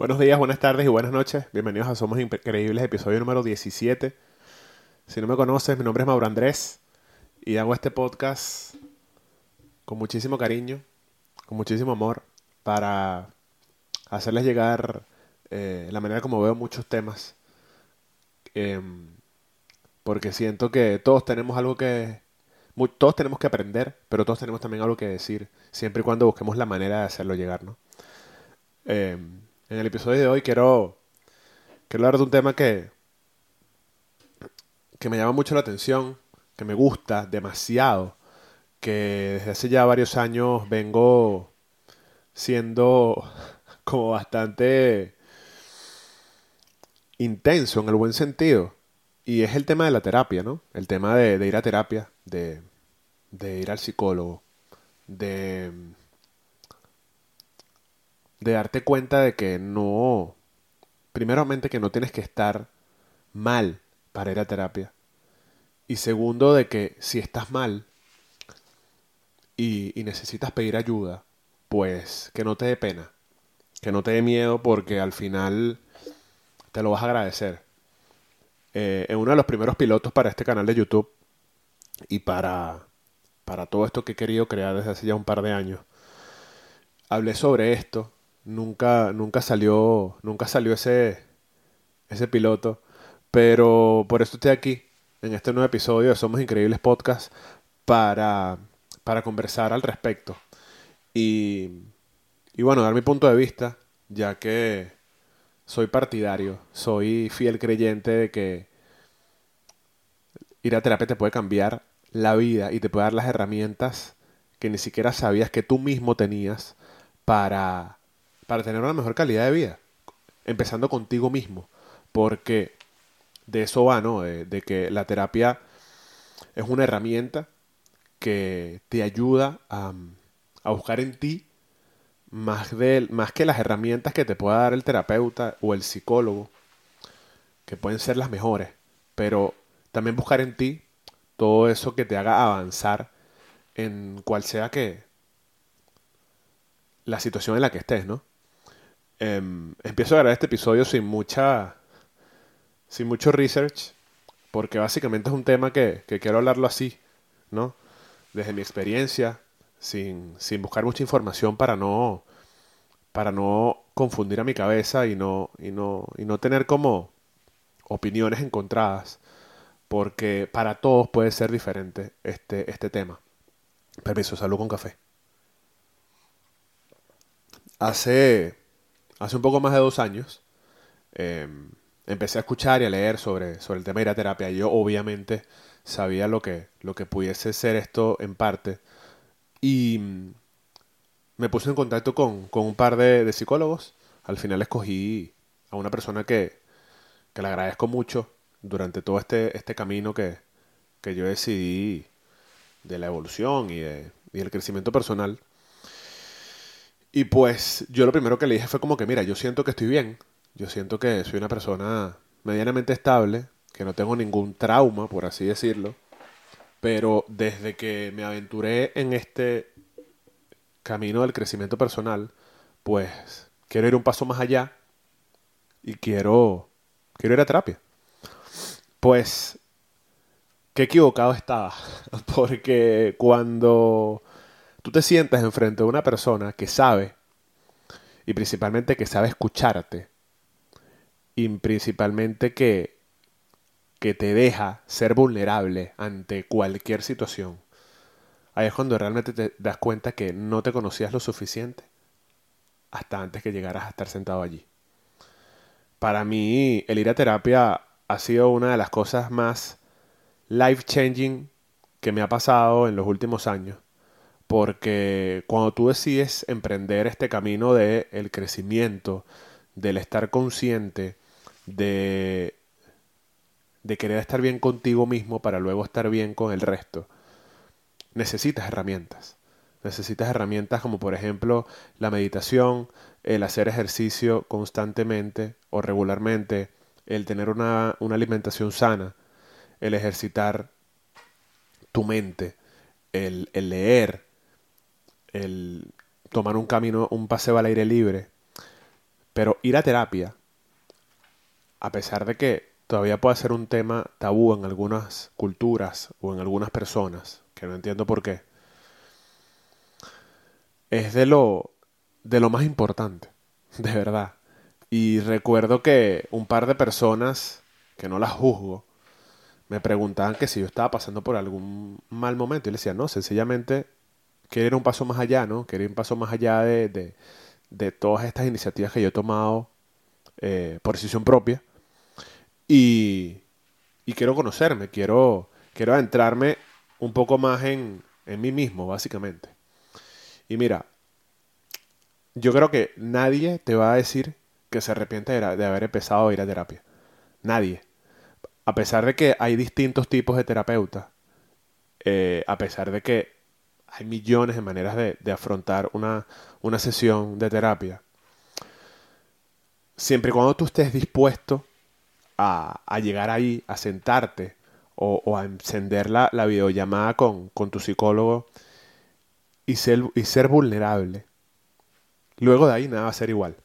Buenos días, buenas tardes y buenas noches. Bienvenidos a Somos Increíbles, episodio número 17. Si no me conoces, mi nombre es Mauro Andrés y hago este podcast con muchísimo cariño, con muchísimo amor, para hacerles llegar eh, la manera como veo muchos temas. Em, porque siento que todos tenemos algo que... todos tenemos que aprender, pero todos tenemos también algo que decir, siempre y cuando busquemos la manera de hacerlo llegar, ¿no? Em, en el episodio de hoy quiero, quiero hablar de un tema que, que me llama mucho la atención, que me gusta demasiado, que desde hace ya varios años vengo siendo como bastante intenso en el buen sentido. Y es el tema de la terapia, ¿no? El tema de, ir a terapia, de, de ir al psicólogo, de de darte cuenta de que no, primeramente que no tienes que estar mal para ir a terapia. Y segundo, de que si estás mal y, necesitas pedir ayuda, pues que no te dé pena, que no te dé miedo porque al final te lo vas a agradecer. Eh, en uno de los primeros pilotos para este canal de YouTube y para, para todo esto que he querido crear desde hace ya un par de años, hablé sobre esto nunca, nunca salió, nunca salió ese, ese piloto. Pero por eso estoy aquí, en este nuevo episodio de Somos Increíbles Podcast, para, para conversar al respecto. Y, y bueno, dar mi punto de vista, ya que soy partidario, soy fiel creyente de que ir a terapia te puede cambiar la vida y te puede dar las herramientas que ni siquiera sabías que tú mismo tenías para para tener una mejor calidad de vida. Empezando contigo mismo. Porque de eso va, ¿no? De, que la terapia es una herramienta que te ayuda a, buscar en ti más, de, más que las herramientas que te pueda dar el terapeuta o el psicólogo, que pueden ser las mejores, pero también buscar en ti todo eso que te haga avanzar en cual sea que la situación en la que estés, ¿no? Em, empiezo a grabar este episodio sin mucha. sin mucho research. Porque básicamente es un tema que, quiero hablarlo así, ¿no? Desde mi experiencia, sin, buscar mucha información para no. para no confundir a mi cabeza y no. y no. y no tener como opiniones encontradas. Porque para todos puede ser diferente este, este tema. Permiso, salud con café. Hace hace un poco más de dos años, em, empecé a escuchar y a leer sobre, sobre el tema de la terapia. Yo obviamente sabía lo que, lo que pudiese ser esto en parte. Y mm, me puse en contacto con, un par de, psicólogos. Al final escogí a una persona que, que le agradezco mucho durante todo este, este camino que, que yo decidí de la evolución y, de, y del crecimiento personal. Y pues yo lo primero que le dije fue como que, mira, yo siento que estoy bien, yo siento que soy una persona medianamente estable, que no tengo ningún trauma, por así decirlo, pero desde que me aventuré en este camino del crecimiento personal, pues quiero ir un paso más allá y quiero, quiero ir a terapia. Pues, qué equivocado estaba, porque cuando tú te sientas enfrente de una persona que sabe, y principalmente que sabe escucharte, y principalmente que, que te deja ser vulnerable ante cualquier situación, ahí es cuando realmente te das cuenta que no te conocías lo suficiente hasta antes que llegaras a estar sentado allí. Para mí, el ir a terapia ha sido una de las cosas más life changing que me ha pasado en los últimos años porque cuando tú decides emprender este camino del el crecimiento, del estar consciente, de, de querer estar bien contigo mismo para luego estar bien con el resto, necesitas herramientas. Necesitas herramientas como por ejemplo la meditación, el hacer ejercicio constantemente o regularmente, el tener una, una alimentación sana, el ejercitar tu mente, el, el leer, el tomar un camino, un paseo al aire libre, Pero ir a terapia, a pesar de que todavía puede ser un tema tabú en algunas culturas o en algunas personas, que no entiendo por qué, es de lo, de lo más importante, de verdad. Y recuerdo que un par de personas, que no las juzgo, me preguntaban que si yo estaba pasando por algún mal momento. Y le decía, no, sencillamente quería ir un paso más allá, ¿no? Quería ir un paso más allá de, de, todas estas iniciativas que yo he tomado eh, por decisión propia. Y, y, quiero conocerme, quiero, quiero adentrarme un poco más en, en mí mismo, básicamente. Y mira, yo creo que nadie te va a decir que se arrepiente de, haber empezado a ir a terapia. Nadie. A pesar de que hay distintos tipos de terapeutas, eh, a pesar de que hay millones de maneras de, afrontar una, una, sesión de terapia, siempre y cuando tú estés dispuesto a, a llegar ahí, a sentarte o, a encender la, la videollamada con, con, tu psicólogo y ser, y ser vulnerable, luego de ahí nada va a ser igual.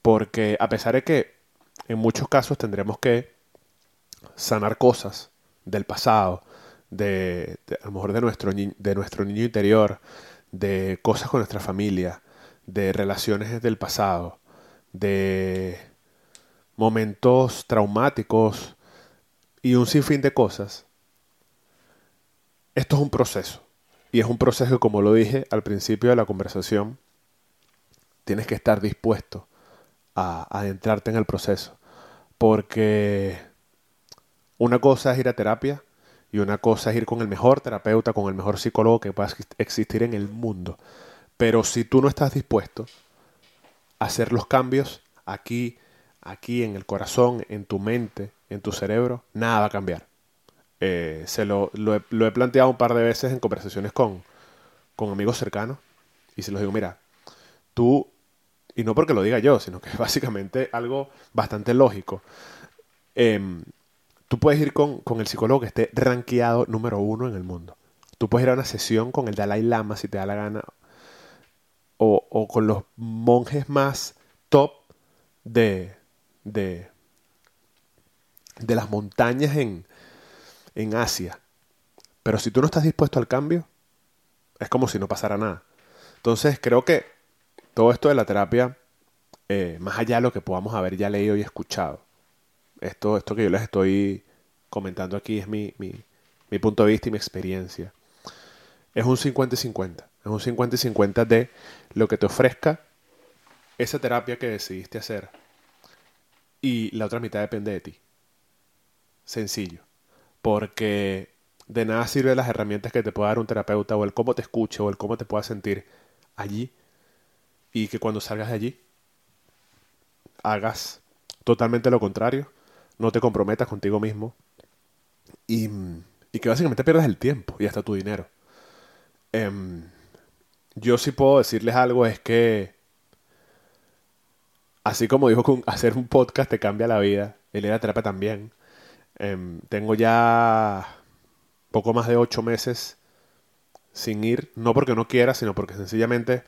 Porque a pesar de que en muchos casos tendremos que sanar cosas del pasado, de, a lo mejor de nuestro, de nuestro niño interior, de cosas con nuestra familia, de relaciones del pasado, de momentos traumáticos y un sinfín de cosas. Esto es un proceso. Y es un proceso que, como lo dije al principio de la conversación, tienes que estar dispuesto a, adentrarte en el proceso. Porque una cosa es ir a terapia y una cosa es ir con el mejor terapeuta, con el mejor psicólogo que pueda existir en el mundo. Pero si tú no estás dispuesto a hacer los cambios aquí, aquí en el corazón, en tu mente, en tu cerebro, nada va a cambiar. Eh, se lo, he, planteado un par de veces en conversaciones con, con amigos cercanos y se los digo, mira, tú y no porque lo diga yo, sino que es básicamente algo bastante lógico. Em, tú puedes ir con, el psicólogo que esté rankeado número uno en el mundo. Tú puedes ir a una sesión con el Dalai Lama si te da la gana. O, con los monjes más top de, de, de las montañas en, en Asia. Pero si tú no estás dispuesto al cambio, es como si no pasara nada. Entonces creo que todo esto de la terapia, eh, más allá de lo que podamos haber ya leído y escuchado, esto, esto que yo les estoy comentando aquí es mi, mi, punto de vista y mi experiencia. Es un 50 y 50. Es un 50 y 50 de lo que te ofrezca esa terapia que decidiste hacer. Y la otra mitad depende de ti. Sencillo. Porque de nada sirve las herramientas que te pueda dar un terapeuta o el cómo te escuche o el cómo te pueda sentir allí y que cuando salgas de allí hagas totalmente lo contrario, no te comprometas contigo mismo y, que básicamente pierdas el tiempo y hasta tu dinero. Em, yo sí puedo decirles algo, es que así como dijo que hacer un podcast te cambia la vida, el ir terapia también. Em, tengo ya poco más de ocho meses sin ir, no porque no quiera, sino porque sencillamente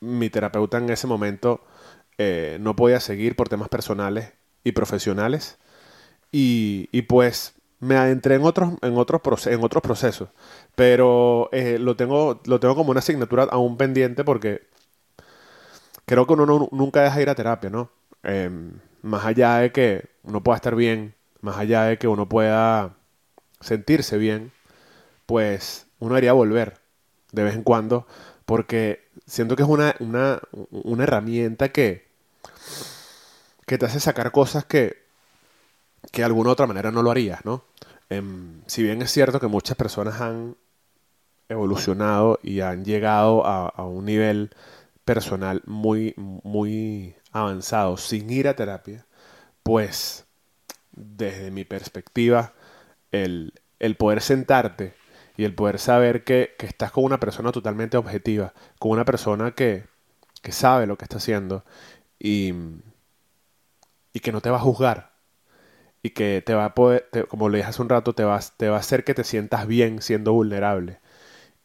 mi terapeuta en ese momento eh, no podía seguir por temas personales y profesionales. Y, pues me adentré en otros, en otros, en otros procesos. Pero eh, lo, tengo, lo tengo como una asignatura aún pendiente porque creo que uno nunca deja ir a terapia, ¿no? Em, más allá de que uno pueda estar bien, más allá de que uno pueda sentirse bien, pues uno debería volver de vez en cuando porque siento que es una, una, una herramienta que, que te hace sacar cosas que, que de alguna otra manera no lo harías, ¿no? Em, si bien es cierto que muchas personas han evolucionado y han llegado a, a, un nivel personal muy, muy avanzado sin ir a terapia, pues desde mi perspectiva, el, el poder sentarte y el poder saber que, estás con una persona totalmente objetiva, con una persona que, que sabe lo que está haciendo y, y que no te va a juzgar y que te va a poder, como le dije hace un rato, te va, te va a hacer que te sientas bien siendo vulnerable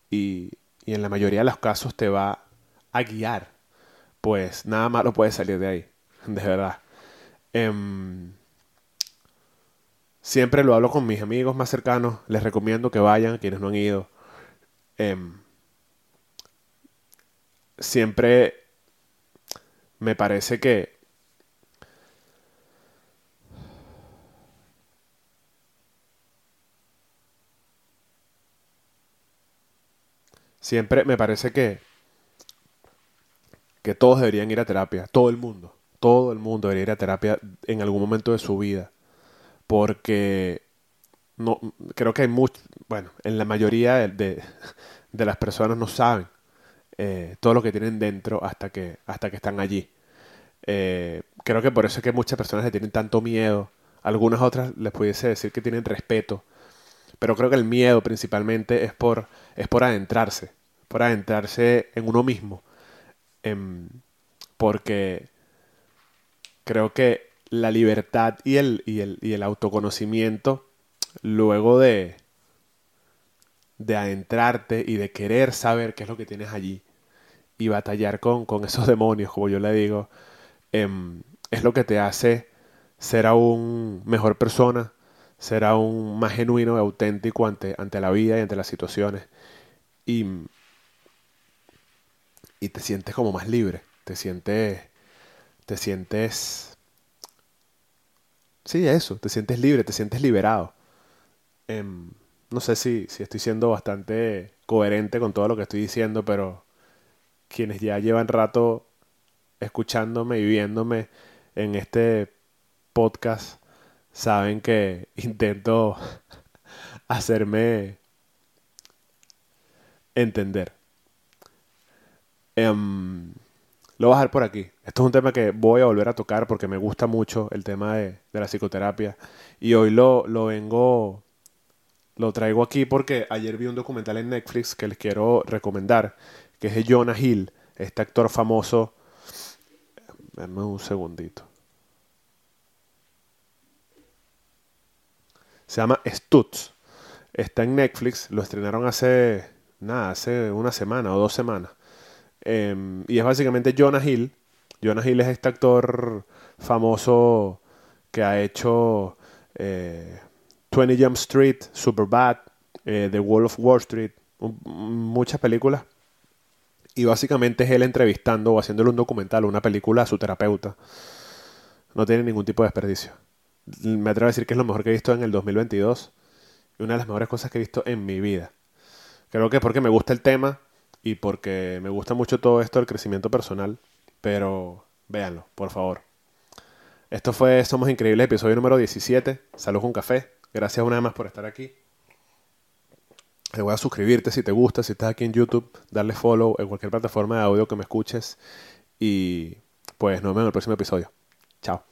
y, y en la mayoría de los casos te va a guiar pues nada malo puede salir de ahí, de verdad. Em, siempre lo hablo con mis amigos más cercanos, les recomiendo que vayan, quienes no han ido. Em, siempre me parece que siempre me parece que que todos deberían ir a terapia, todo el mundo, todo el mundo debería ir a terapia en algún momento de su vida, porque no creo que hay mucho, bueno, en la mayoría de, de, las personas no saben eh, todo lo que tienen dentro hasta que hasta que están allí. Eh, creo que por eso es que muchas personas le tienen tanto miedo. Algunas otras les pudiese decir que tienen respeto. Pero creo que el miedo principalmente es por, es por adentrarse. Por adentrarse en uno mismo. Em, porque creo que la libertad y el, y el, y el autoconocimiento, luego de, de adentrarte y de querer saber qué es lo que tienes allí y batallar con, con esos demonios, como yo le digo, Em, es lo que te hace ser aún mejor persona, ser aún más genuino y auténtico ante, ante la vida y ante las situaciones. Y, y te sientes como más libre, te sientes, te sientes, sí, eso, te sientes libre, te sientes liberado. Em, no sé si, si estoy siendo bastante coherente con todo lo que estoy diciendo, pero quienes ya llevan rato escuchándome y viéndome en este podcast saben que intento hacerme entender. Em, lo voy a dejar por aquí. Esto es un tema que voy a volver a tocar porque me gusta mucho el tema de, la psicoterapia. Y hoy lo, lo vengo, lo traigo aquí porque ayer vi un documental en Netflix que les quiero recomendar, que es de Jonah Hill, este actor famoso Dame un segundito. Se llama Stutz. Está en Netflix. Lo estrenaron hace. Nada, hace una semana o dos semanas. Em, y es básicamente Jonah Hill. Jonah Hill es este actor famoso que ha hecho 20 eh, Jump Street, Superbad, eh, The Wall of Wall Street, muchas películas y básicamente es él entrevistando o haciéndole un documental o una película a su terapeuta. No tiene ningún tipo de desperdicio. Me atrevo a decir que es lo mejor que he visto en el 2022 y una de las mejores cosas que he visto en mi vida. Creo que es porque me gusta el tema y porque me gusta mucho todo esto del crecimiento personal, pero véanlo, por favor. Esto fue Somos Increíbles, episodio número 17. Salud con café. Gracias una vez más por estar aquí. Te voy a suscribirte si te gusta, si estás aquí en YouTube, darle follow en cualquier plataforma de audio que me escuches y pues nos vemos en el próximo episodio. Chao.